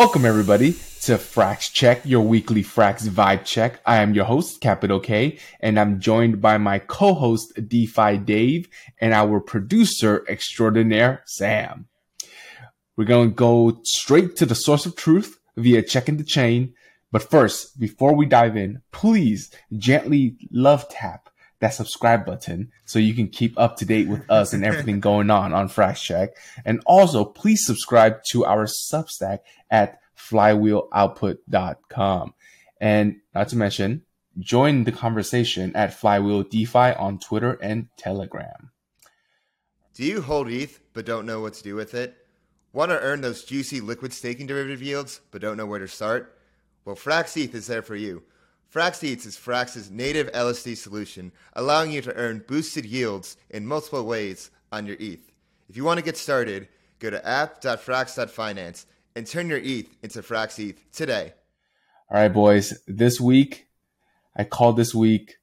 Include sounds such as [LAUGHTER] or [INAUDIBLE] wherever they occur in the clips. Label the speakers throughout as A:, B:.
A: Welcome everybody to Frax Check, your weekly Frax vibe check. I am your host, Capital K, and I'm joined by my co-host, DeFi Dave, and our producer extraordinaire, Sam. We're going to go straight to the source of truth via checking the chain. But first, before we dive in, please gently love tap that subscribe button so you can keep up to date with us and everything [LAUGHS] going on on Frax Check. And also, please subscribe to our Substack at flywheeloutput.com. And not to mention, join the conversation at Flywheel DeFi on Twitter and Telegram.
B: Do you hold ETH but don't know what to do with it? Want to earn those juicy liquid staking derivative yields but don't know where to start? Well, Frax ETH is there for you. Frax ETH is Frax's native LSD solution, allowing you to earn boosted yields in multiple ways on your ETH. If you want to get started, go to app.frax.finance and turn your ETH into Frax ETH today.
A: All right, boys. This week, I call this week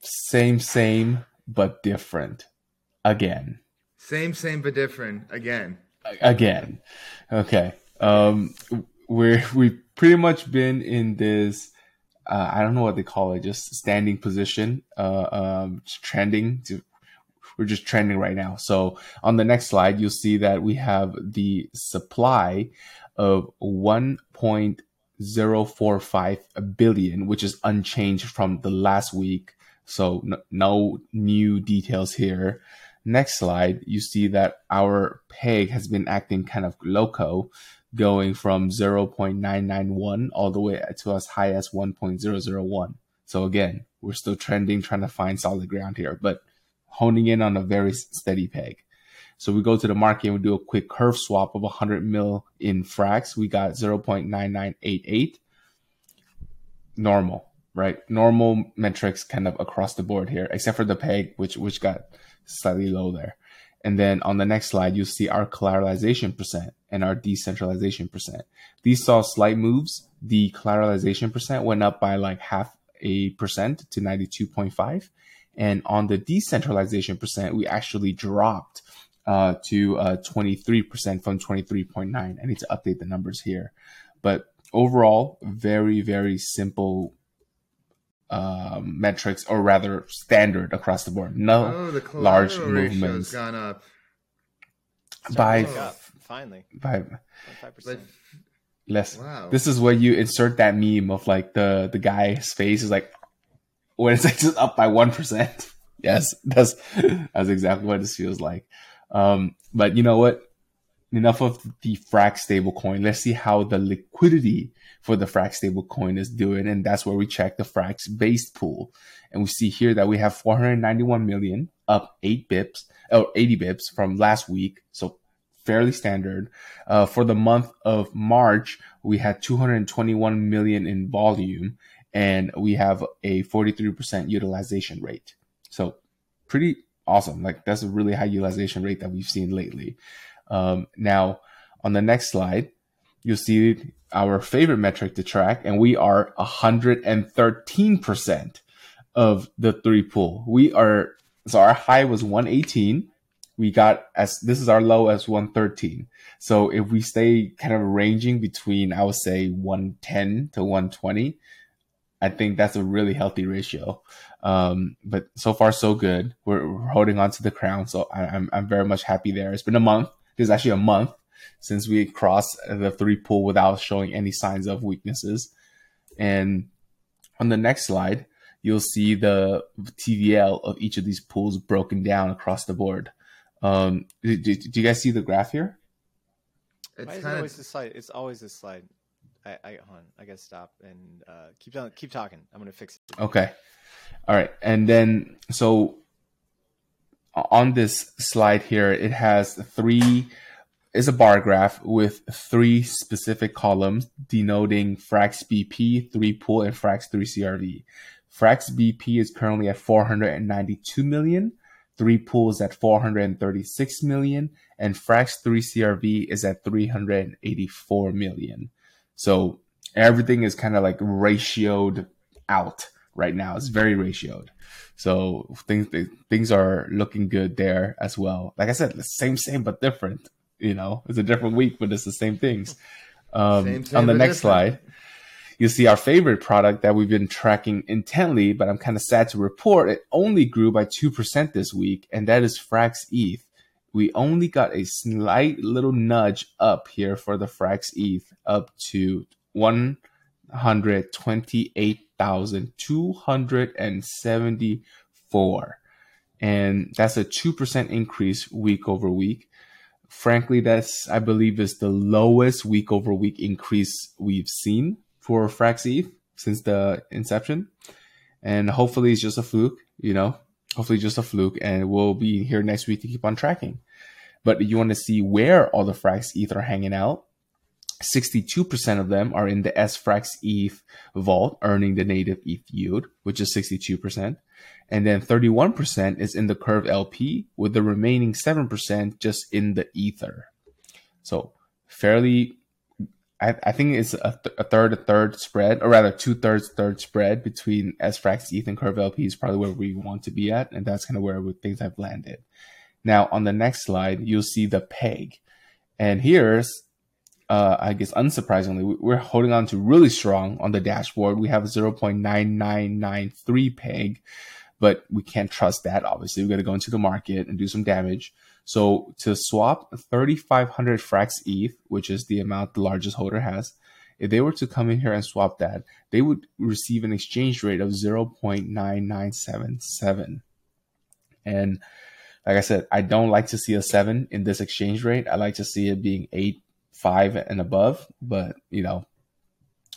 A: same, same, but different again.
B: Same, same, but different again.
A: Again. Okay. Um, we're, we've pretty much been in this uh, I don't know what they call it, just standing position, uh, um, trending. To, we're just trending right now. So on the next slide, you'll see that we have the supply of 1.045 billion, which is unchanged from the last week. So no, no new details here. Next slide, you see that our peg has been acting kind of loco going from 0.991 all the way to as high as 1.001. So again, we're still trending, trying to find solid ground here, but honing in on a very steady peg. So we go to the market and we do a quick curve swap of 100 mil in frax. We got 0.9988. Normal, right? Normal metrics kind of across the board here, except for the peg, which which got slightly low there. And then on the next slide, you'll see our collateralization percent and our decentralization percent. These saw slight moves. The collateralization percent went up by like half a percent to 92.5. And on the decentralization percent, we actually dropped uh, to uh, 23% from 23.9. I need to update the numbers here. But overall, very, very simple um, metrics, or rather standard across the board. No oh, large movements.
B: Gone up
A: by
C: up, finally
A: by less. Wow. This is where you insert that meme of like the the guy's face is like when it's like just up by one percent. [LAUGHS] yes, that's that's exactly what this feels like. Um, but you know what? enough of the Frax stablecoin. Let's see how the liquidity for the Frax stablecoin is doing. And that's where we check the Frax based pool. And we see here that we have 491 million up eight bips or 80 bips from last week. So fairly standard. Uh, for the month of March, we had 221 million in volume and we have a 43% utilization rate. So pretty awesome. Like that's a really high utilization rate that we've seen lately. Um, now, on the next slide, you'll see our favorite metric to track, and we are 113% of the three pool. We are, so our high was 118. We got as, this is our low as 113. So if we stay kind of ranging between, I would say 110 to 120, I think that's a really healthy ratio. Um, but so far so good. We're, we're, holding on to the crown, so I, I'm I'm very much happy there. It's been a month, there's actually a month since we crossed the three pool without showing any signs of weaknesses. And on the next slide, you'll see the TVL of each of these pools broken down across the board. Um, do, do, do you guys see the graph here?
C: It's Why is it always this slide? It's always this slide. I, I hold on. I gotta stop and uh, keep keep talking. I'm gonna fix it.
A: Okay. All right. And then so on this slide here, it has three is a bar graph with three specific columns denoting Frax BP, 3 pool, and Frax 3 CRV. Frax BP is currently at 492 million, 3 Pools at 436 million, and Frax 3 CRV is at 384 million. So everything is kind of like ratioed out right now. It's very ratioed. So things things are looking good there as well. Like I said, the same same but different. You know, it's a different week, but it's the same things. Um, same, same, on the next slide, you see our favorite product that we've been tracking intently, but I'm kind of sad to report it only grew by 2% this week, and that is Frax ETH. We only got a slight little nudge up here for the Frax ETH up to 128,274. And that's a 2% increase week over week. Frankly, that's, I believe, is the lowest week over week increase we've seen for Frax ETH since the inception. And hopefully it's just a fluke, you know, hopefully just a fluke. And we'll be here next week to keep on tracking. But you want to see where all the Frax ETH are hanging out. 62% of them are in the SFrax ETH vault, earning the native ETH yield, which is 62%. And then 31% is in the Curve LP, with the remaining 7% just in the Ether. So fairly I, I think it's a, th- a, third, a third spread, or rather two thirds, third spread between SFrax, ETH, and Curve LP is probably where we want to be at, and that's kind of where things have landed. Now, on the next slide, you'll see the peg, and here's, uh, I guess, unsurprisingly, we're holding on to really strong on the dashboard. We have 0.9993 peg, but we can't trust that. Obviously, we've got to go into the market and do some damage. So to swap 3,500 Frax ETH, which is the amount the largest holder has, if they were to come in here and swap that, they would receive an exchange rate of 0.9977. And like I said, I don't like to see a seven in this exchange rate. I like to see it being eight, five, and above. But you know,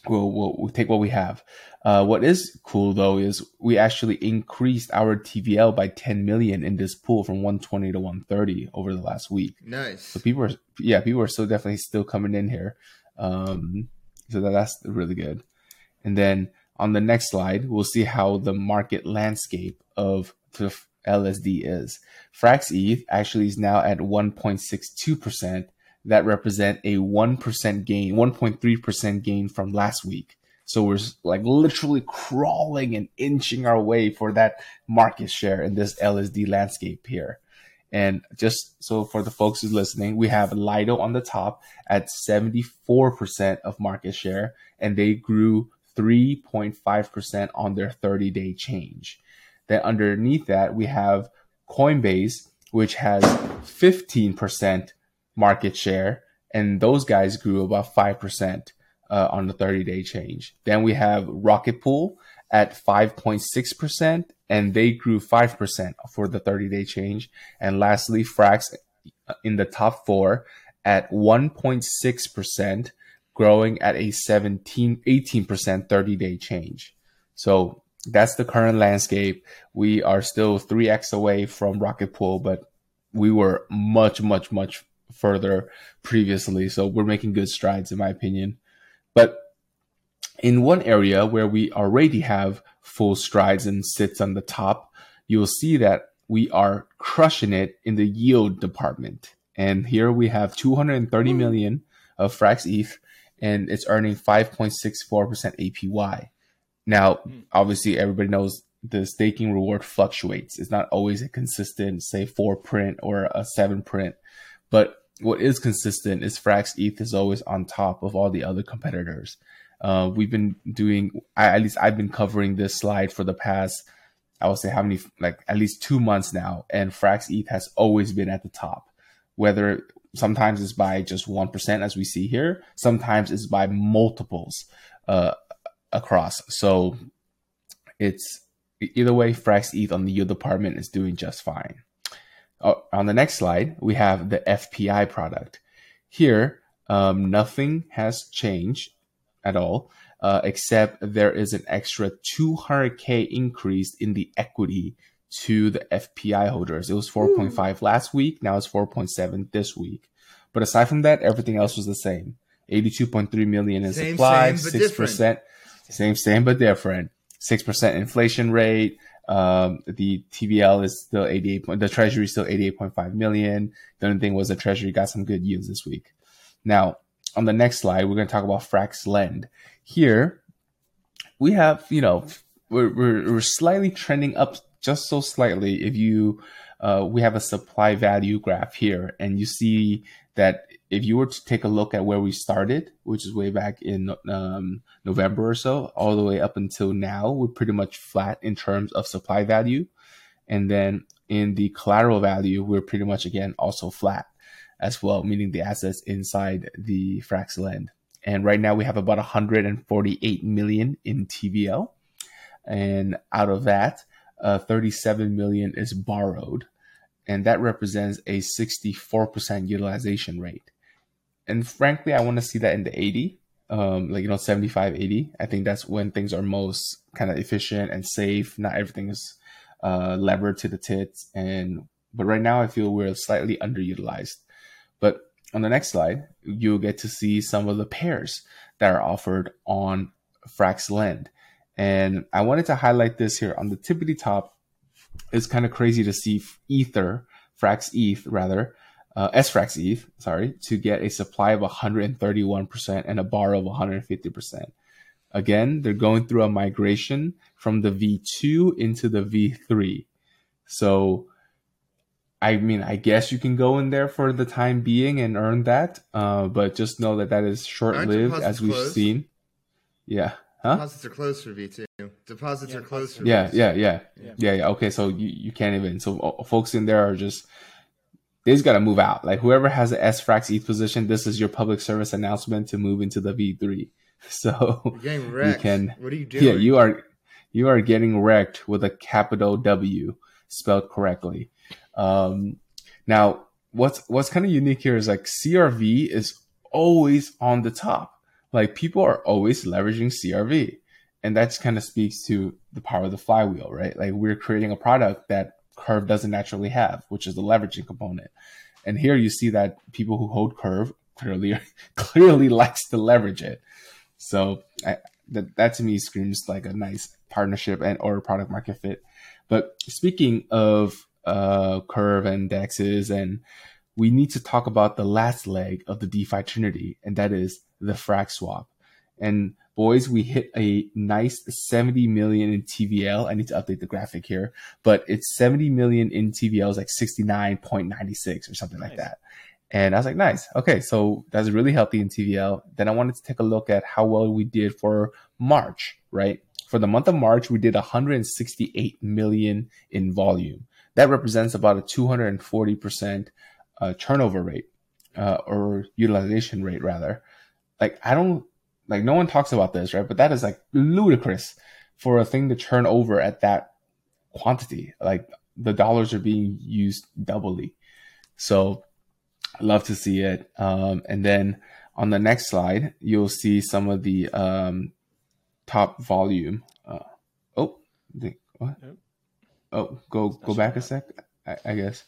A: we'll, we'll, we'll take what we have. Uh, what is cool though is we actually increased our TVL by 10 million in this pool from 120 to 130 over the last week.
B: Nice.
A: So people are, yeah, people are still definitely still coming in here. Um, so that, that's really good. And then on the next slide, we'll see how the market landscape of the LSD is. Frax ETH actually is now at 1.62% that represent a 1% gain, 1.3% gain from last week. So we're like literally crawling and inching our way for that market share in this LSD landscape here. And just so for the folks who's listening, we have Lido on the top at 74% of market share, and they grew 3.5% on their 30 day change. Then underneath that, we have Coinbase, which has 15% market share, and those guys grew about 5% uh, on the 30 day change. Then we have Rocket Pool at 5.6%, and they grew 5% for the 30 day change. And lastly, Frax in the top four at 1.6%, growing at a 17, 18% 30 day change. So that's the current landscape. We are still 3x away from Rocket Pool, but we were much, much, much further previously. So we're making good strides, in my opinion. But in one area where we already have full strides and sits on the top, you'll see that we are crushing it in the yield department. And here we have 230 million of Frax ETH, and it's earning 5.64% APY. Now, hmm. obviously, everybody knows the staking reward fluctuates. It's not always a consistent, say, four print or a seven print. But what is consistent is Frax ETH is always on top of all the other competitors. Uh, we've been doing, at least I've been covering this slide for the past, I would say how many, like at least two months now, and Frax ETH has always been at the top. Whether sometimes it's by just 1%, as we see here, sometimes it's by multiples uh, across. So it's either way, Frax ETH on the yield department is doing just fine. Oh, on the next slide, we have the FPI product. Here, um, nothing has changed at all, uh, except there is an extra 200k increase in the equity to the FPI holders. It was 4.5 last week, now it's 4.7 this week. But aside from that, everything else was the same. 82.3 million in same, supply, six percent, same, same but different. Six percent inflation rate, um, the TVL is still 88. The Treasury is still 88.5 million. The only thing was the Treasury got some good yields this week. Now, on the next slide, we're going to talk about Frax Lend. Here, we have, you know, we're, we're, we're slightly trending up just so slightly if you uh, we have a supply value graph here. And you see that if you were to take a look at where we started which is way back in um, november or so all the way up until now we're pretty much flat in terms of supply value. And then in the collateral value we're pretty much again also flat as well meaning the assets inside the frax lend and right now we have about 148 million in tvl and out of that uh, 37 million is borrowed, and that represents a 64% utilization rate. And frankly, I want to see that in the 80, um, like you know, 75, 80. I think that's when things are most kind of efficient and safe. Not everything is uh, levered to the tits, and but right now I feel we're slightly underutilized. But on the next slide, you'll get to see some of the pairs that are offered on Frax Lend. And I wanted to highlight this here on the tippity top. It's kind of crazy to see Ether, Frax ETH rather, uh, SFrax ETH, sorry, to get a supply of 131% and a borrow of 150%. Again, they're going through a migration from the V2 into the V3. So, I mean, I guess you can go in there for the time being and earn that, uh, but just know that that is short lived as we've closed? seen. Yeah.
B: Huh? Deposits are closed for V2. Deposits yeah, are closed for
A: yeah, V2. Yeah, yeah, yeah, yeah, yeah. Okay, so you, you can't even. So uh, folks in there are just they just got to move out. Like whoever has an SFrax ETH position, this is your public service announcement to move into the V3. [LAUGHS] So you can.
B: What are you doing?
A: Yeah, you are you are getting wrecked with a capital W spelled correctly. Um, now, what's what's kind of unique here is like CRV is always on the top like people are always leveraging CRV. And that kind of speaks to the power of the flywheel, right? Like we're creating a product that Curve doesn't naturally have, which is the leveraging component. And here you see that people who hold Curve clearly [LAUGHS] clearly likes to leverage it. So I, that that to me screams like a nice partnership and or product market fit. But speaking of uh, Curve and Dexes, and we need to talk about the last leg of the DeFi Trinity, and that is the frax swap. And boys, we hit a nice 70 million in TVL. I need to update the graphic here, but it's 70 million in TVL is like 69.96 or something nice. like that. And I was like, nice. Okay. So that's really healthy in TVL. Then I wanted to take a look at how well we did for March, right? For the month of March, we did 168 million in volume. That represents about a 240% uh, turnover rate, uh, or utilization rate rather like I don't like no one talks about this, right? But that is like ludicrous for a thing to turn over at that quantity. Like the dollars are being used doubly. So I love to see it. Um, and then on the next slide, you'll see some of the um, top volume. Uh, oh, the, what? Yep. Oh, go go back a sec. I, I guess.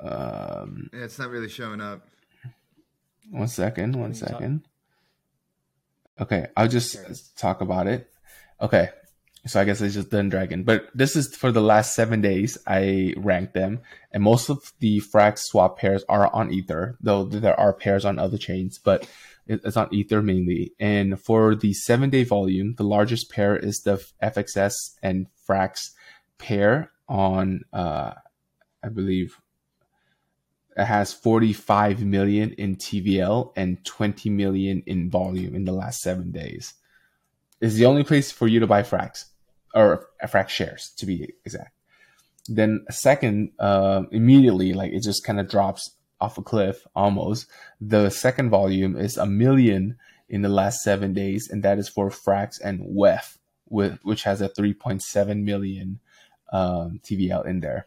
A: Um,
B: yeah, it's not really showing up.
A: One second, one second. Okay, I'll just talk about it. Okay, so I guess it's just Dun Dragon. But this is for the last seven days. I ranked them, and most of the Frax swap pairs are on Ether, though there are pairs on other chains, but it's on Ether mainly. And for the seven day volume, the largest pair is the FXS and Frax pair on, uh, I believe, it has 45 million in TVL and 20 million in volume in the last seven days. It's the only place for you to buy frax or frax shares to be exact. Then a second, uh, immediately, like it just kind of drops off a cliff almost. The second volume is a million in the last seven days, and that is for Frax and WETH, with, which has a 3.7 million um, TVL in there.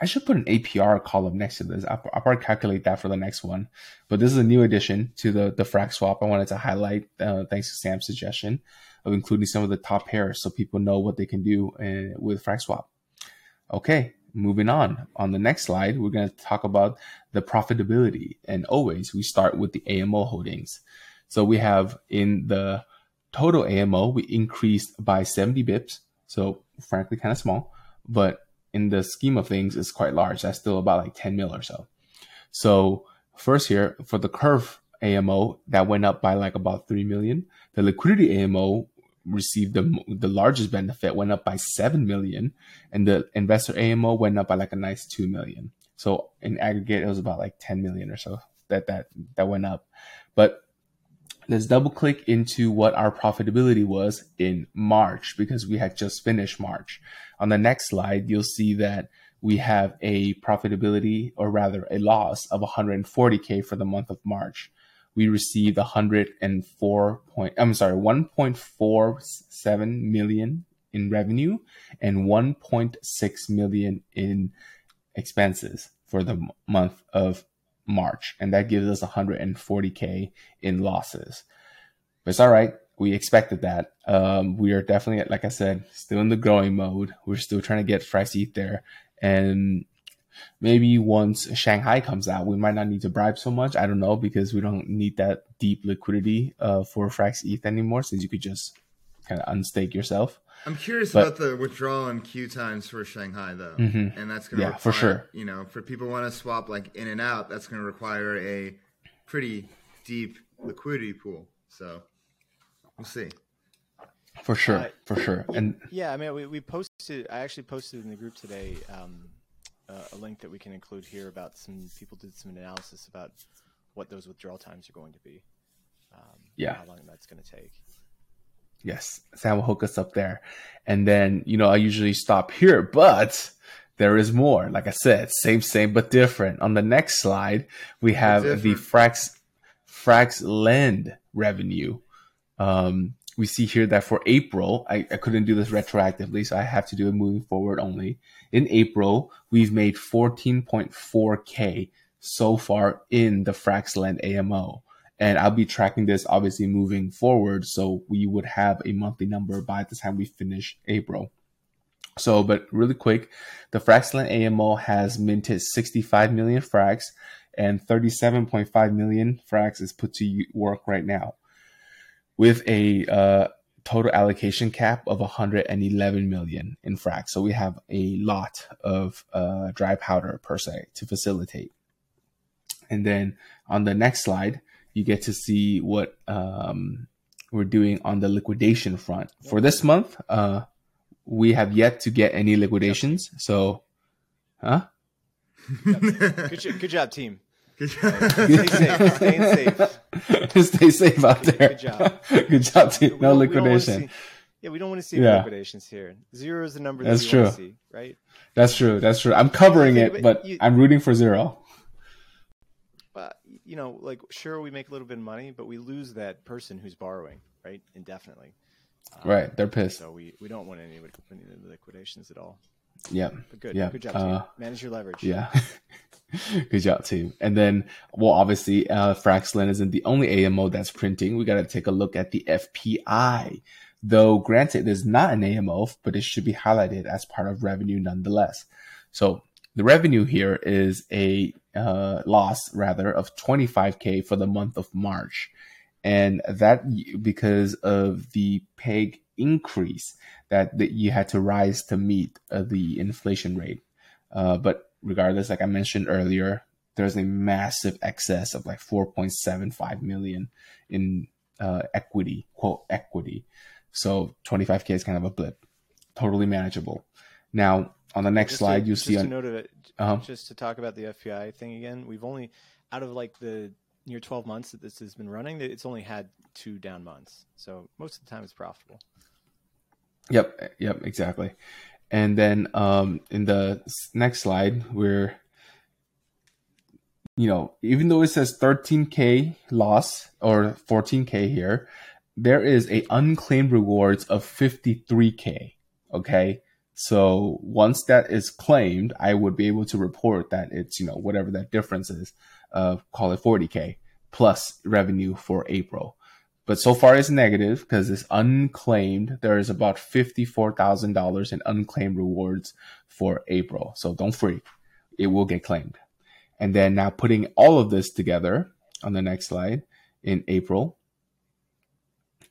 A: I should put an APR column next to this. I'll, I'll, probably calculate that for the next one. But this is a new addition to the the frax swap. I wanted to highlight uh, thanks to Sam's suggestion of including some of the top pairs so people know what they can do uh, with frax swap. Okay, moving on. On the next slide, we're going to talk about the profitability, and always we start with the AMO holdings. So we have in the total AMO, we increased by 70 bips. So frankly, kind of small, but in the scheme of things is quite large. That's still about like 10 mil or so. So first here for the curve AMO that went up by like about 3 million. The liquidity AMO received the the largest benefit went up by seven million, and the investor AMO went up by like a nice two million. So in aggregate, it was about like ten million or so that that that went up. But let's double click into what our profitability was in March because we had just finished March. On the next slide, you'll see that we have a profitability or rather a loss of 140k for the month of March. We received 104 point I'm sorry 1.47 million in revenue and 1.6 million in expenses for the month of March, and that gives us 140k in losses. But it's all right. We expected that. Um, we are definitely, like I said, still in the growing mode. We're still trying to get Frax ETH there, and maybe once Shanghai comes out, we might not need to bribe so much. I don't know because we don't need that deep liquidity uh, for Frax ETH anymore, since you could just kind of unstake yourself.
B: I'm curious but, about the withdrawal and queue times for Shanghai though, mm-hmm. and that's going to
A: yeah for sure.
B: You know, for people want to swap like in and out, that's going to require a pretty deep liquidity pool. So we'll see.
A: For sure, uh, for sure, and
C: yeah, I mean, we, we posted. I actually posted in the group today um, uh, a link that we can include here about some people did some analysis about what those withdrawal times are going to be.
A: Um, yeah,
C: how long that's going to take.
A: Yes, Sam will hook us up there. And then, you know, I usually stop here, but there is more. Like I said, same, same, but different. On the next slide, we have the Frax, Frax Lend revenue. Um, we see here that for April, I, I couldn't do this retroactively, so I have to do it moving forward only. In April, we've made 14.4K so far in the Frax Lend AMO and I'll be tracking this obviously moving forward. So we would have a monthly number by the time we finish April. So, but really quick, the Frax Lend AMO has minted 65 million frax and 37.5 million frax is put to work right now with a uh, total allocation cap of 111 million in frax. So we have a lot of uh, dry powder per se to facilitate. And then on the next slide, you get to see what um, we're doing on the liquidation front. For this month, uh, we have yet to get any liquidations. So, huh? [LAUGHS]
C: good, job, good job, team. Good job. Stay safe. Stay
A: safe. [LAUGHS] Stay safe out there. Good job. [LAUGHS] Good job, team. No liquidation.
C: Yeah, we don't want to see yeah. liquidations here. Zero is the number that
A: That's true.
C: See, right?
A: That's true. That's true. I'm covering it, but you, I'm rooting for zero
C: you know, like sure we make a little bit of money, but we lose that person who's borrowing, right? Indefinitely.
A: Um, right, they're pissed.
C: So we, we don't want any liquidations at all.
A: Yeah.
C: But good.
A: Yeah.
C: Good job, team. Uh, Manage your leverage.
A: Yeah. [LAUGHS] good job, team. And then, well, obviously, uh, isn't the only AMO that's printing. We got to take a look at the FPI. Though, granted, there's not an AMO, but it should be highlighted as part of revenue nonetheless. So the revenue here is a uh, loss rather of 25k for the month of March, and that because of the peg increase that, that you had to rise to meet uh, the inflation rate. Uh, but regardless, like I mentioned earlier, there's a massive excess of like 4.75 million in uh, equity, quote equity. So 25k is kind of a blip, totally manageable. Now, on the next just slide, to, you see.
C: On, note of it, uh-huh. just to talk about the FPI thing again, we've only out of like the near 12 months that this has been running, it's only had two down months. So most of the time, it's profitable.
A: Yep, yep, exactly. And then um, in the next slide, we're you know, even though it says 13k loss or 14k here, there is a unclaimed rewards of 53k. Okay, so once that is claimed, I would be able to report that it's, you know, whatever that difference is, call it 40K plus revenue for April. But so far it's negative because it's unclaimed. There is about $54,000 in unclaimed rewards for April. So don't freak. It will get claimed. And then now putting all of this together on the next slide in April,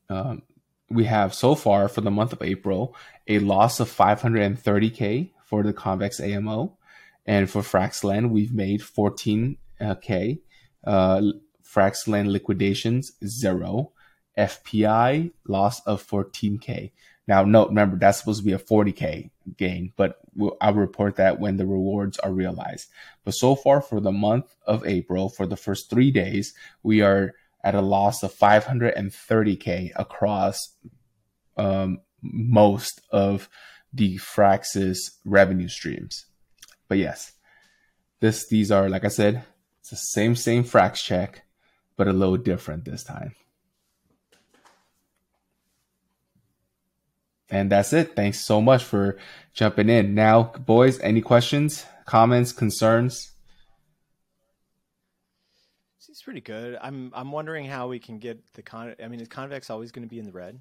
A: um, we have so far for the month of April a loss of 530k for the convex AMO, and for Frax Lend we've made 14k. Uh, Frax Lend liquidations zero, FPI loss of 14k. Now, no, remember that's supposed to be a 40k gain, but we'll, I'll report that when the rewards are realized. But so far for the month of April, for the first three days, we are at a loss of 530k across um, most of the Fraxis revenue streams. But yes, this these are like I said, it's the same same Frax check, but a little different this time. And that's it. Thanks so much for jumping in. Now, boys, any questions, comments, concerns?
C: Seems pretty good. I'm I'm wondering how we can get the con. I mean, is Convex always going to be in the red,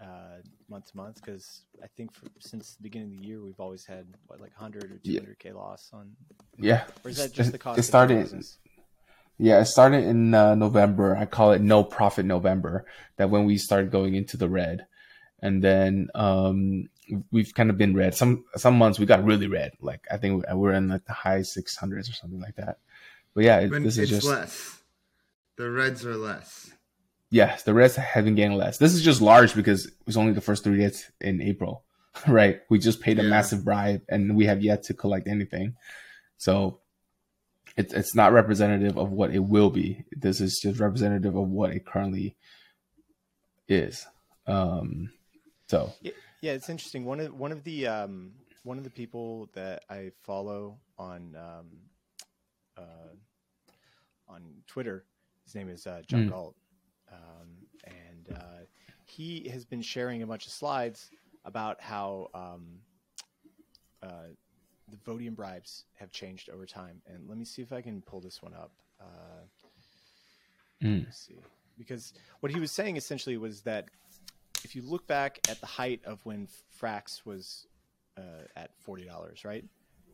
C: uh, month to month? Because I think for, since the beginning of the year, we've always had what like 100 or 200 k loss on.
A: Yeah.
C: Or is that just the cost?
A: It started.
C: business?
A: Yeah, it started in uh, November. I call it no profit November. That when we started going into the red, and then um, we've kind of been red. Some some months we got really red. Like I think we're in like the high six hundreds or something like that. But yeah, it,
B: When
A: this
B: it's
A: is just
B: less. The reds are less.
A: yes. The reds have been getting less. This is just large because it was only the first three days in April, [LAUGHS] right? We just paid a
B: Yeah.
A: massive bribe and we have yet to collect anything. So it's it's not representative of what it will be. This is just representative of what it currently is. Um, so
C: Yeah, yeah, it's interesting. One of one of the um, one of the people that I follow on um, uh, on Twitter, his name is uh, John
A: Mm.
C: Galt, um, and uh, he has been sharing a bunch of slides about how um, uh, the voting bribes have changed over time. And let me see if I can pull this one up. Uh,
A: Mm.
C: Let's see. Because what he was saying essentially was that if you look back at the height of when Frax was uh, at forty dollars, right?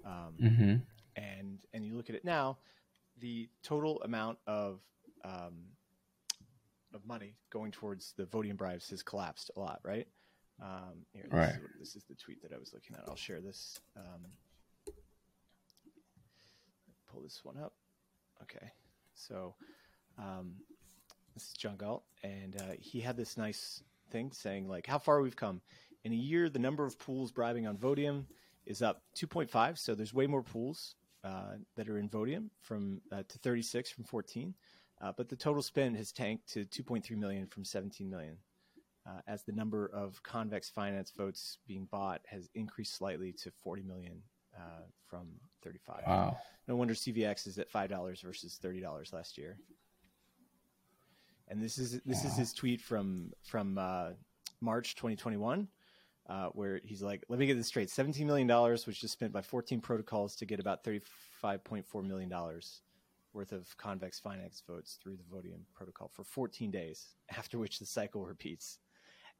C: Um,
A: hmm
C: and and you look at it now, the total amount of um, of money going towards the voting bribes has collapsed a lot, right? Um, here, this,
A: Right.
C: Is, this is the tweet that I was looking at. I'll share this. Um, pull this one up. Okay, so um, this is John Galt, and uh, he had this nice thing saying like how far we've come in a year. The number of pools bribing on Votium is up 2.5, so there's way more pools uh, that are in Votium from uh, to 36 from 14, uh, but the total spend has tanked to 2.3 million from 17 million. Uh, as the number of convex finance votes being bought has increased slightly to 40 million uh, from 35.
A: wow.
C: No wonder CVX is at five dollars versus thirty dollars last year. And this is this is his tweet from from uh, March 2021, uh, where he's like, "Let me get this straight: 17 million dollars was just spent by 14 protocols to get about 35.4 million dollars worth of convex finance votes through the Votium protocol for 14 days, [LAUGHS] after which the cycle repeats."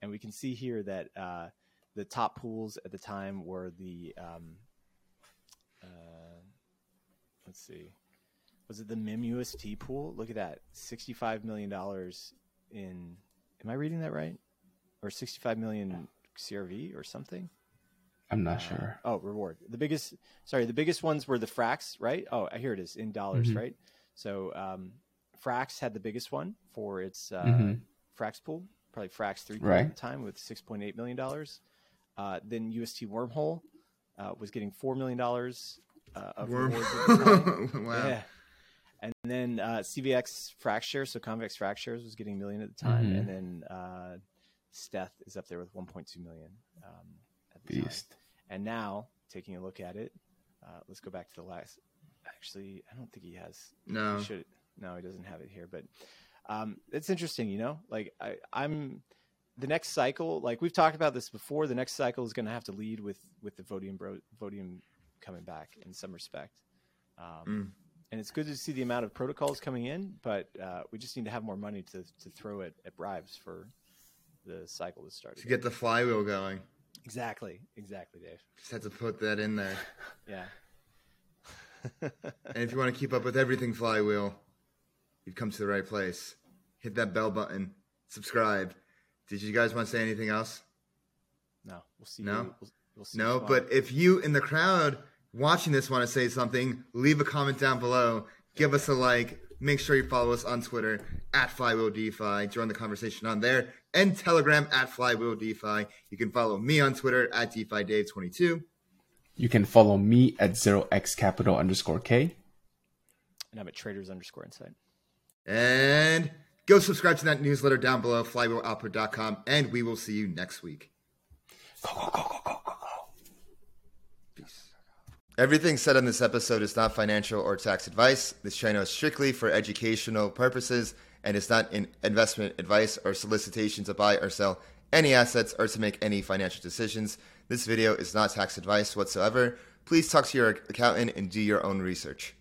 C: And we can see here that uh, the top pools at the time were the um, uh, let's see. Was it the MIM UST pool? Look at that. $65 million in, am I reading that right? Or 65 million CRV or something?
A: I'm not
C: Uh,
A: sure.
C: Oh, reward. The biggest, sorry, the biggest ones were the Frax, right? Oh, here it is in dollars,
A: Mhm.
C: right? So, um, Frax had the biggest one for its uh,
A: Mhm.
C: Frax pool, probably Frax 3 pool
A: Right.
C: at the time with $6.8 million. Uh, then UST Wormhole uh, was getting $4 million uh, of
B: Worm.
C: rewards at the time. [LAUGHS]
B: wow.
C: Yeah. And then uh, CVX fracture, so convex fractures was getting a million at the time,
A: Mhm.
C: and then uh, stETH is up there with 1.2 million um, at the time. And now, taking a look at it, uh, let's go back to the last. Actually, I don't think he has.
B: No.
C: He should. No, he doesn't have it here. But um, it's interesting, you know. Like I, I'm the next cycle. Like we've talked about this before. The next cycle is going to have to lead with with the Votium bro, Votium coming back in some respect. Um,
B: Mm.
C: And it's good to see the amount of protocols coming in, but uh, we just need to have more money to, to throw at, at bribes for the cycle to start.
B: To get the flywheel going.
C: Exactly, exactly, Dave.
B: Just had to put that in there.
C: Yeah.
B: And if you want to keep up with everything flywheel, you've come to the right place. Hit that bell button. Subscribe. Did you guys want to say anything else?
C: no, we'll see.
B: No?
C: You, we'll, we'll see
B: No, but if you in the crowd watching this want to say something, leave a comment down below. Give us a like. Make sure you follow us on Twitter at Flywheel DeFi. Join the conversation on there and Telegram at Flywheel DeFi. You can follow me on Twitter at DeFi Dave22.
A: You can follow me at 0x capital underscore K.
C: And I'm at traders underscore insight.
B: And go subscribe to that newsletter down below, flywheeloutput.com, and we will see you next week.
A: Go, go, go, go, go, go, go.
B: Peace. Everything said on this episode is not financial or tax advice. This channel is strictly for educational purposes and is not an investment advice or solicitation to buy or sell any assets or to make any financial decisions. This video is not tax advice whatsoever. Please talk to your accountant and do your own research.